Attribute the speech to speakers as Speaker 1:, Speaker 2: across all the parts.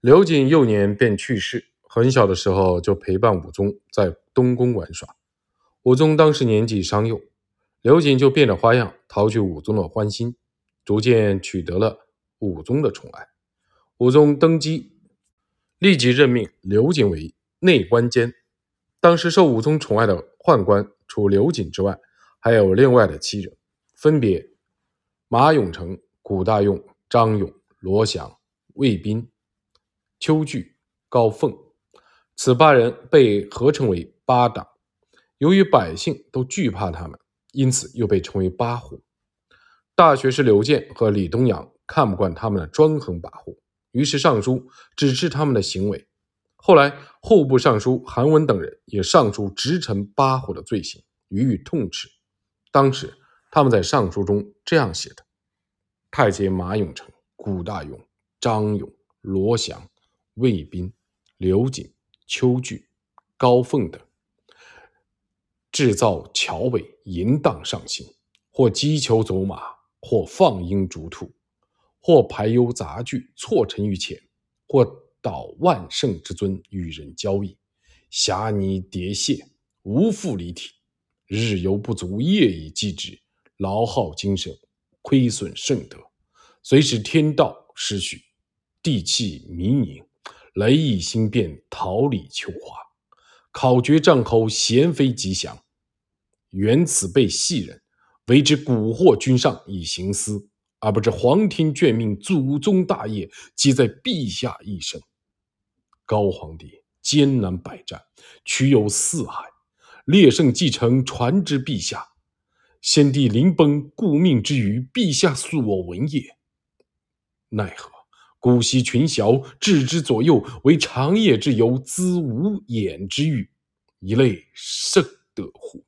Speaker 1: 刘瑾幼年便去世，很小的时候就陪伴武宗在东宫玩耍。武宗当时年纪尚幼，刘瑾就变着花样讨取武宗的欢心，逐渐取得了武宗的宠爱。武宗登基，立即任命刘瑾为内官监。当时受武宗宠爱的宦官，除刘瑾之外，还有另外的七人，分别马永成、古大用、张勇、罗祥、魏彬。邱据、高凤，此八人被合称为八党。由于百姓都惧怕他们，因此又被称为八虎。大学士刘建和李东阳看不惯他们的专横跋扈，于是上书指斥他们的行为。后来户部尚书韩文等人也上书直陈八虎的罪行，予以痛斥。当时他们在上书中这样写的：太监马永成、古大勇、张勇、罗祥。魏彬、刘瑾、邱据、高凤等，制造桥尾淫荡上行，或击球走马，或放鹰逐兔，或排忧杂剧错陈于前，或蹈万圣之尊与人交易，侠泥叠蟹，无复离体，日游不足，夜以继之，劳耗精神，亏损圣德，虽使天道失序，地气迷凝。雷翼星变，桃李秋华，考绝帐口，贤妃吉祥。原此辈戏人为之蛊惑君上以行私，而不知皇天眷命，祖宗大业皆在陛下一身。高皇帝艰难百战，取有四海，列圣继承，传之陛下。先帝临崩，顾命之余，陛下诉我闻也。奈何？姑息群小，置之左右，为长夜之游，滋无眼之欲，一类甚得乎？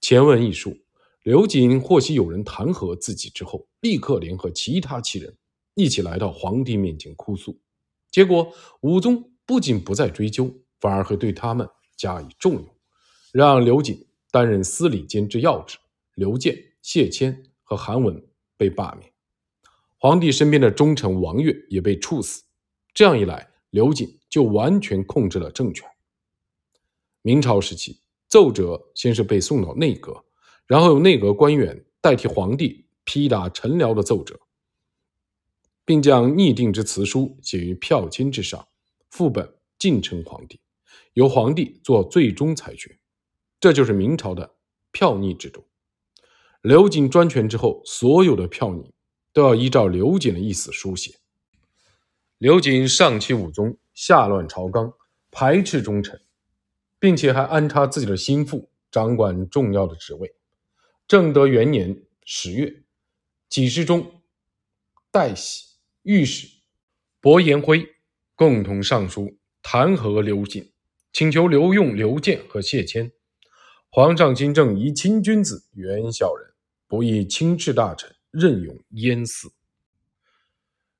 Speaker 1: 前文一书，刘瑾获悉有人弹劾自己之后，立刻联合其他七人一起来到皇帝面前哭诉。结果武宗不仅不再追究，反而会对他们加以重用，让刘瑾担任司礼监之要职，刘建、谢谦和韩文被罢免。皇帝身边的忠臣王悦也被处死，这样一来，刘瑾就完全控制了政权。明朝时期，奏折先是被送到内阁，然后由内阁官员代替皇帝批答臣僚的奏折，并将拟定之辞书写于票签之上，副本进呈皇帝，由皇帝做最终裁决。这就是明朝的票拟制度。刘瑾专权之后，所有的票拟。都要依照刘瑾的意思书写。刘瑾上欺武宗，下乱朝纲，排斥忠臣，并且还安插自己的心腹掌管重要的职位。正德元年十月，几事中戴喜、御史薄颜辉共同上书弹劾刘瑾，请求留用刘建和谢谦。皇上亲政宜亲君子，远小人，不宜轻斥大臣。任勇淹死。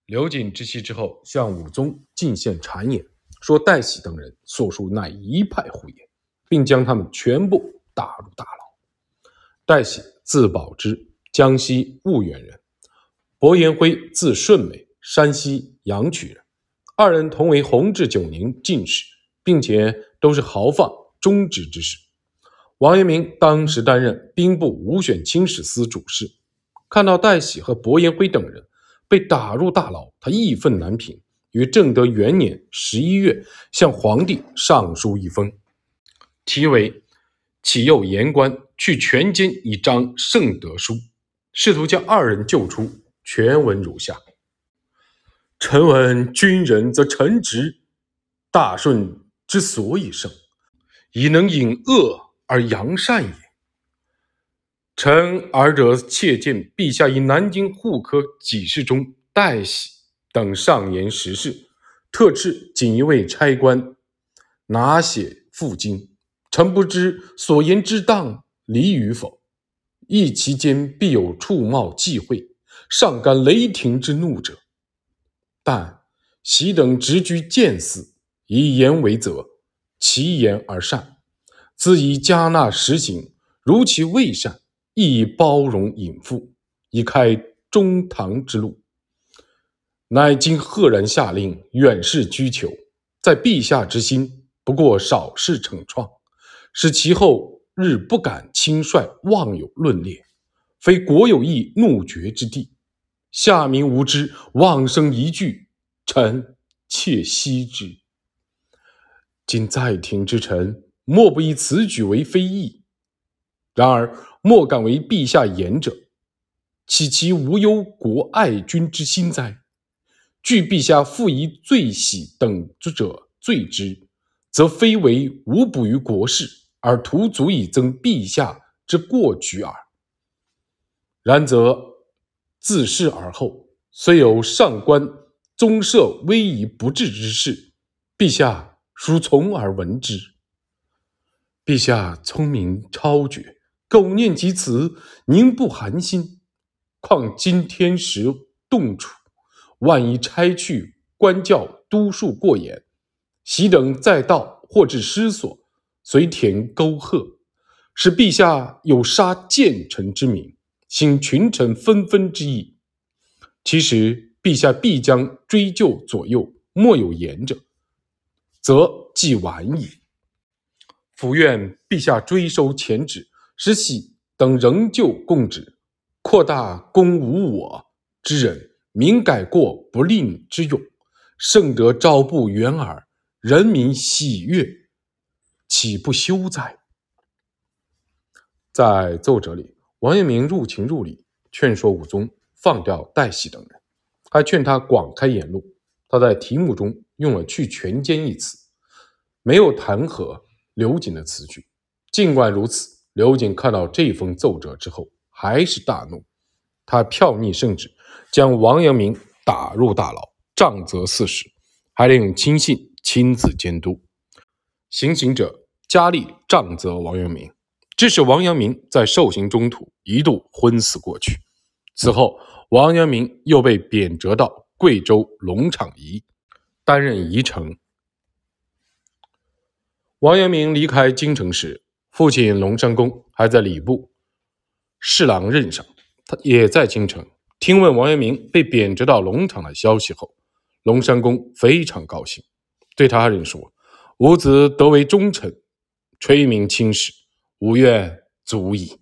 Speaker 1: 刘瑾知悉之后，向武宗进献谗言，说戴喜等人所述乃一派胡言，并将他们全部打入大牢。戴喜字宝之，江西婺源人；薄延辉字顺美，山西阳曲人。二人同为弘治九年进士，并且都是豪放忠直之士。王阳明当时担任兵部武选清史司主事。看到戴喜和薄延辉等人被打入大牢，他义愤难平，于正德元年十一月向皇帝上书一封，题为“启诱言官去全监以彰圣德书”，试图将二人救出。全文如下：臣闻君人则臣直，大顺之所以胜，以能引恶而扬善也。臣尔者窃见陛下以南京户科给事中戴喜等上言实事，特斥锦衣卫差官拿写赴京，臣不知所言之当理与否，亦其间必有触冒忌讳，上感雷霆之怒者。但喜等直居谏司，以言为责，其言而善，自以加纳实行；如其未善。亦包容隐妇，以开中堂之路。乃今赫然下令远视居求，在陛下之心，不过少事惩创，使其后日不敢轻率妄有论列，非国有意怒绝之地。下民无知，妄生一句，臣切惜之。今在庭之臣，莫不以此举为非议。然而莫敢为陛下言者，岂其无忧国爱君之心哉？据陛下复以罪喜等之者罪之，则非为无补于国事，而徒足以增陛下之过举耳。然则自是而后，虽有上官宗社威仪不治之事，陛下孰从而闻之？陛下聪明超绝，苟念及此，宁不寒心？况今天时动处。万一差去官教督数过严，喜等再到，或至失所，随田沟壑，使陛下有杀谏臣之名，兴群臣纷纷之意。其实陛下必将追究左右，莫有言者，则既晚矣。伏愿陛下追收前旨，知喜等仍旧供旨，扩大公无我之人。民改过不吝之勇，圣德昭布远耳，人民喜悦，岂不休哉？在奏折里，王阳明入情入理，劝说武宗放掉戴喜等人，还劝他广开言路。他在题目中用了“去权奸”一词，没有弹劾刘瑾的词句。尽管如此，刘瑾看到这封奏折之后，还是大怒，他票拟圣旨。将王阳明打入大牢，杖责四十，还令亲信亲自监督。行刑者加力杖责王阳明，致使王阳明在受刑中途一度昏死过去。此后，王阳明又被贬谪到贵州龙场驿，担任驿丞。王阳明离开京城时，父亲龙山公还在礼部侍郎任上，他也在京城。听闻王阳明被贬谪到龙场的消息后，龙山公非常高兴，对他人说：“吾子得为忠臣，垂名青史，吾愿足矣。”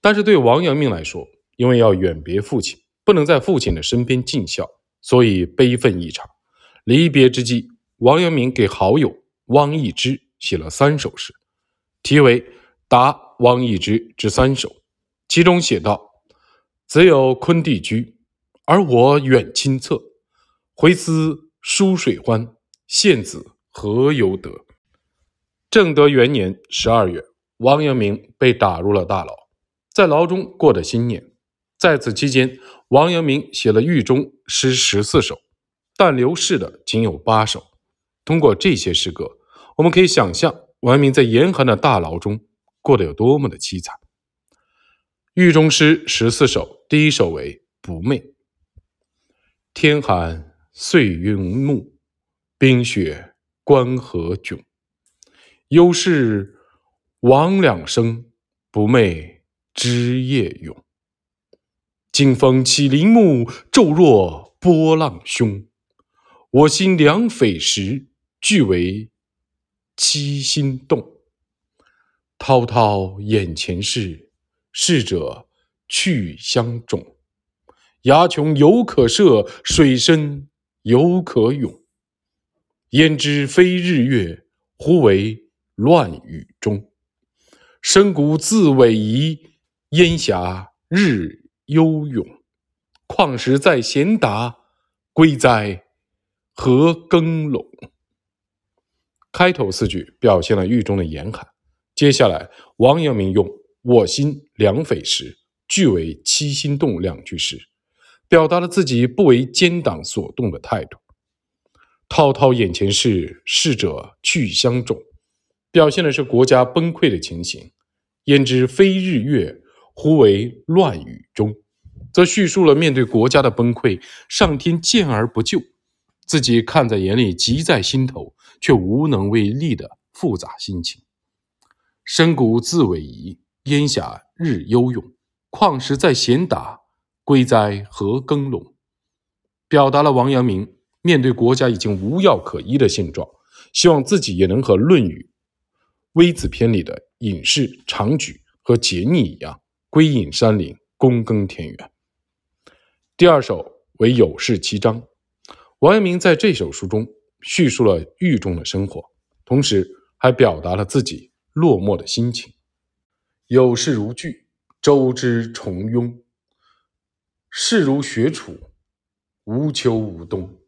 Speaker 1: 但是对王阳明来说，因为要远别父亲，不能在父亲的身边尽孝，所以悲愤异常。离别之际，王阳明给好友汪易之写了三首诗，题为《答汪易之之三首》，其中写道。子有昆弟居，而我远亲侧。回思疏水欢，献子何由得？正德元年十二月，王阳明被打入了大牢，在牢中过的新年。在此期间，王阳明写了狱中诗十四首，但留世的仅有八首。通过这些诗歌，我们可以想象王明在严寒的大牢中过得有多么的凄惨。狱中诗十四首，第一首为《不寐》。天寒岁云暮，冰雪关河迥。忧是王两生，不寐枝叶永。惊风起林木，骤若波浪汹。我心两匪时，俱为七心动。滔滔眼前事。逝者去相种，崖穷犹可涉，水深犹可泳。焉知非日月，忽为乱雨中。深谷自逶夷，烟霞日悠永。况时在贤达，归哉何耕陇？开头四句表现了狱中的严寒，接下来王阳明用。我心两匪时，俱为七心动。两句诗，表达了自己不为奸党所动的态度。滔滔眼前事，逝者去相种，表现的是国家崩溃的情形。焉知非日月，忽为乱雨中，则叙述了面对国家的崩溃，上天见而不救，自己看在眼里，急在心头，却无能为力的复杂心情。深谷自逶夷。烟霞日悠永，旷时在闲达，归哉何耕陇？表达了王阳明面对国家已经无药可医的现状，希望自己也能和《论语·微子篇》里的隐士长举和桀逆一样，归隐山林，躬耕田园。第二首为有事七章，王阳明在这首书中叙述了狱中的生活，同时还表达了自己落寞的心情。有事如炬，周之重庸；事如雪楚，无秋无冬。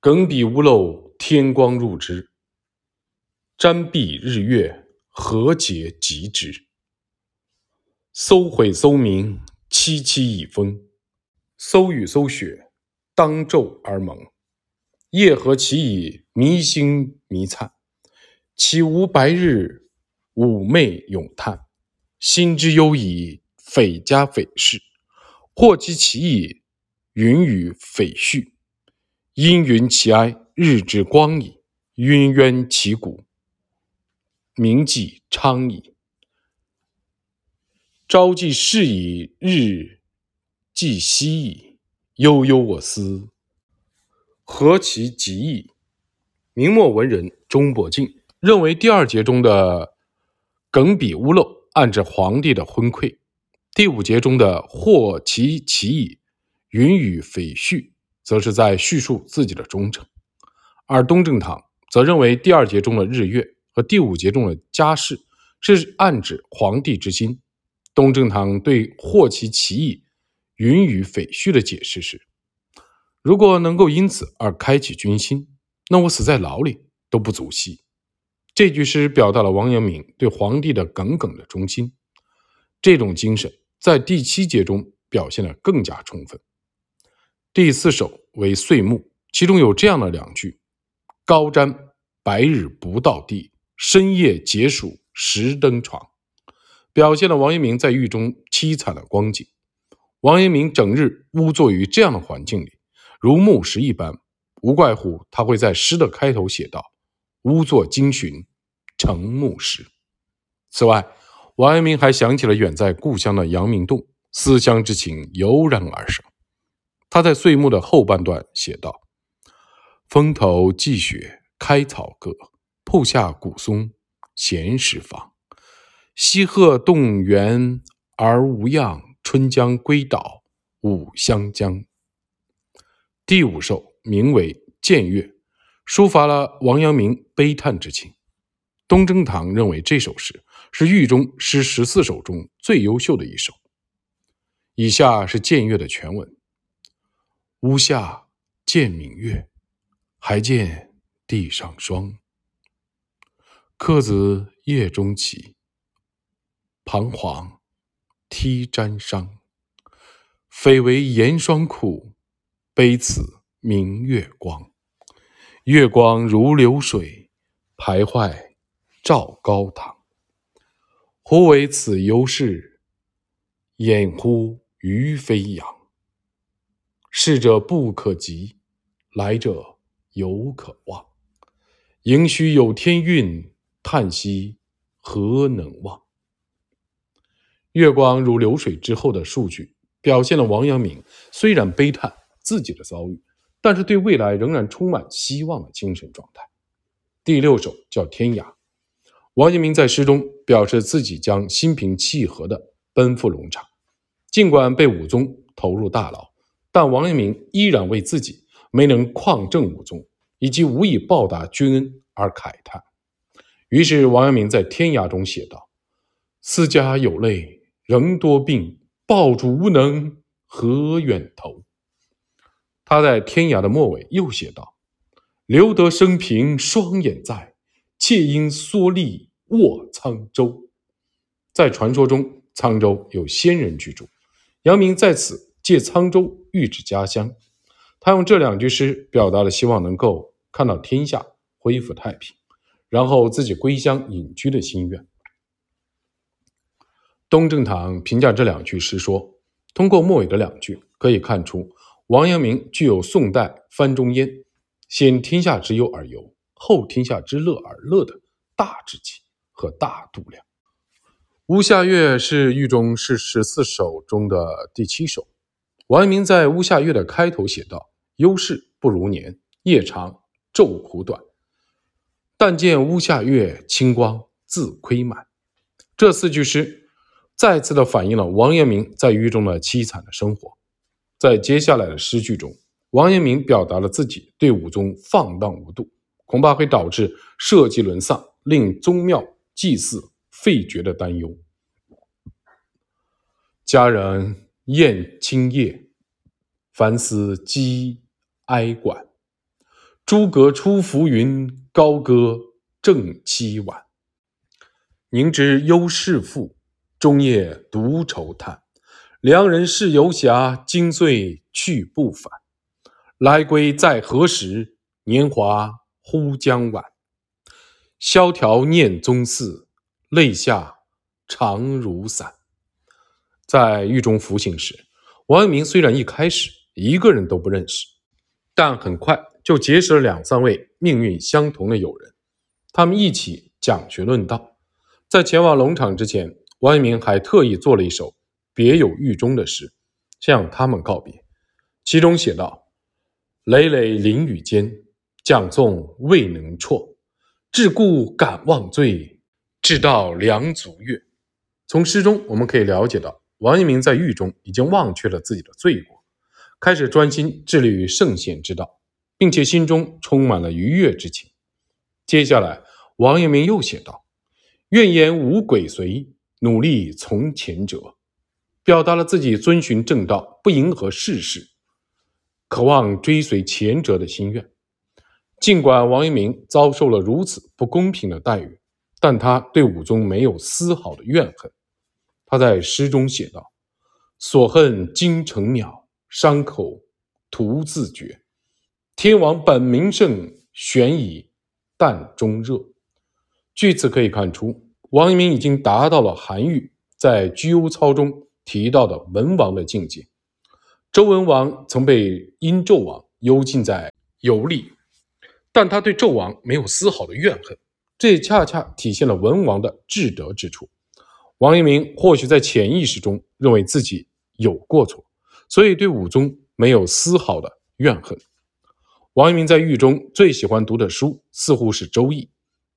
Speaker 1: 耿笔屋漏，天光入之；瞻壁日月，何解极之？搜毁搜明，凄凄以风。搜雨搜雪，当昼而蒙。夜何其以弥星弥灿？岂无白日妩媚咏叹？心之忧矣，匪家匪事。或其其矣，云雨匪絮。阴云其哀，日之光矣。晕渊其谷，明既昌矣。朝既逝矣，日。既夕矣，悠悠我思，何其极矣！明末文人钟伯敬认为，第二节中的“耿笔屋漏”暗指皇帝的昏聩；第五节中的“或其其矣，云雨匪絮”则是在叙述自己的忠诚；而东正堂则认为，第二节中的“日月”和第五节中的“家事”是暗指皇帝之心。东正堂对“或其其矣”。云雨匪絮的解释是：如果能够因此而开启军心，那我死在牢里都不足惜。这句诗表达了王阳明对皇帝的耿耿的忠心，这种精神在第七节中表现得更加充分。第四首为岁暮，其中有这样的两句：“高瞻白日不到地，深夜解暑时登床”，表现了王阳明在狱中凄惨的光景。王阳明整日呜坐于这样的环境里，如木石一般，无怪乎他会在诗的开头写道：“屋坐惊寻，成木石。”此外，王阳明还想起了远在故乡的阳明洞，思乡之情油然而生。他在岁暮的后半段写道：“风头霁雪开草阁，瀑下古松闲时芳。西鹤动园而无恙。”春江归岛五香江。第五首名为《见月》，抒发了王阳明悲叹之情。东征堂认为这首诗是狱中诗十四首中最优秀的一首。以下是《见月》的全文：屋下见明月，还见地上霜。客子夜中起，彷徨。披沾裳，匪为严霜苦，悲此明月光。月光如流水，徘徊照高堂。忽为此忧事，掩乎于飞扬。逝者不可及，来者犹可望。盈虚有天运，叹息何能忘？月光如流水之后的数据，表现了王阳明虽然悲叹自己的遭遇，但是对未来仍然充满希望的精神状态。第六首叫《天涯》，王阳明在诗中表示自己将心平气和地奔赴龙场，尽管被武宗投入大牢，但王阳明依然为自己没能匡正武宗以及无以报答君恩而慨叹。于是，王阳明在《天涯》中写道：“思家有泪。”人多病，抱主无能，何远投？他在天涯的末尾又写道：“留得生平双眼在，妾应蓑笠卧沧州。”在传说中，沧州有仙人居住，阳明在此借沧州喻指家乡。他用这两句诗表达了希望能够看到天下恢复太平，然后自己归乡隐居的心愿。东正堂评价这两句诗说：“通过末尾的两句，可以看出王阳明具有宋代范仲淹‘先天下之忧而忧，后天下之乐而乐’的大志气和大度量。”《乌夏月》是狱中诗十四首中的第七首，王阳明在《乌夏月》的开头写道：“忧事不如年，夜长昼苦短。但见乌夏月，清光自亏满。”这四句诗再次的反映了王阳明在狱中的凄惨的生活。在接下来的诗句中，王阳明表达了自己对武宗放荡无度，恐怕会导致社稷沦丧，令宗庙祭祀废绝的担忧。家人宴清夜，凡思积哀管。诸葛出浮云，高歌正凄晚。宁知忧事负，终夜独愁叹。良人是游侠，今岁去不返。来归在何时？年华忽将晚。萧条念宗寺，泪下长如伞。在狱中服刑时，王阳明虽然一开始一个人都不认识，但很快就结识了两三位命运相同的友人，他们一起讲学论道。在前往龙场之前，王阳明还特意做了一首别有狱中的诗，向他们告别。其中写道：“累累囹圄间，讲诵未能辍。至故敢忘罪，至道良足月。”从诗中我们可以了解到。王阳明在狱中已经忘却了自己的罪过，开始专心致力于圣贤之道，并且心中充满了愉悦之情。接下来，王阳明又写道：“愿言无鬼随，努力从前者。”表达了自己遵循正道、不迎合世事、渴望追随前者的心愿。尽管王阳明遭受了如此不公平的待遇，但他对武宗没有丝毫的怨恨。他在诗中写道：“所恨精诚渺，伤口徒自绝。天王本名圣，悬以淡中热。”据此可以看出，王阳明已经达到了韩愈在《居忧操》中提到的文王的境界。周文王曾被殷纣王幽禁在游历，但他对纣王没有丝毫的怨恨，这也恰恰体现了文王的至德之处。王阳明或许在潜意识中认为自己有过错，所以对武宗没有丝毫的怨恨。王阳明在狱中最喜欢读的书似乎是《周易》，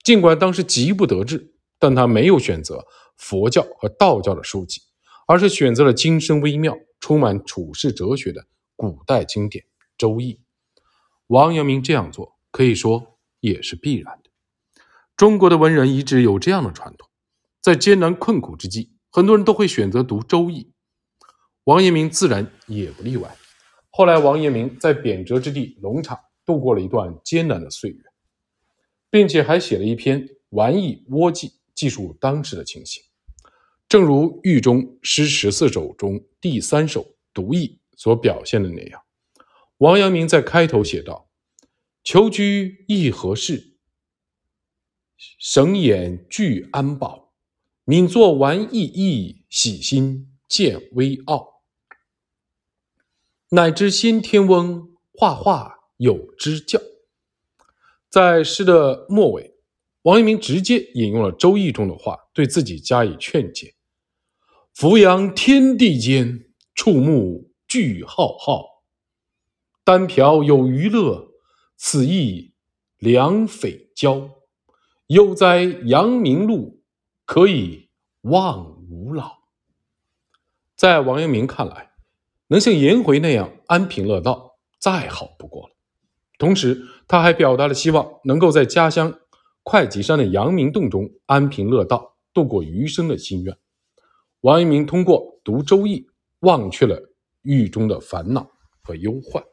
Speaker 1: 尽管当时极不得志，但他没有选择佛教和道教的书籍，而是选择了精深微妙、充满处世哲学的古代经典《周易》。王阳明这样做可以说也是必然的。中国的文人一直有这样的传统。在艰难困苦之际，很多人都会选择读《周易》，王阳明自然也不例外。后来，王阳明在贬谪之地龙场度过了一段艰难的岁月，并且还写了一篇《玩意窝记》，记述当时的情形。正如《狱中诗十四首》中第三首《独意》所表现的那样，王阳明在开头写道：“求居亦何事？省眼俱安保。”敏作玩意意，喜心见微傲。乃知先天翁，画画有之教。在诗的末尾，王阳明直接引用了《周易》中的话，对自己加以劝解：“俯仰天地间，触目俱浩浩。单瓢有余乐，此意良匪交。悠哉阳明路！”可以忘吾老。在王阳明看来，能像颜回那样安贫乐道，再好不过了。同时，他还表达了希望能够在家乡会稽山的阳明洞中安贫乐道，度过余生的心愿。王阳明通过读《周易》，忘却了狱中的烦恼和忧患。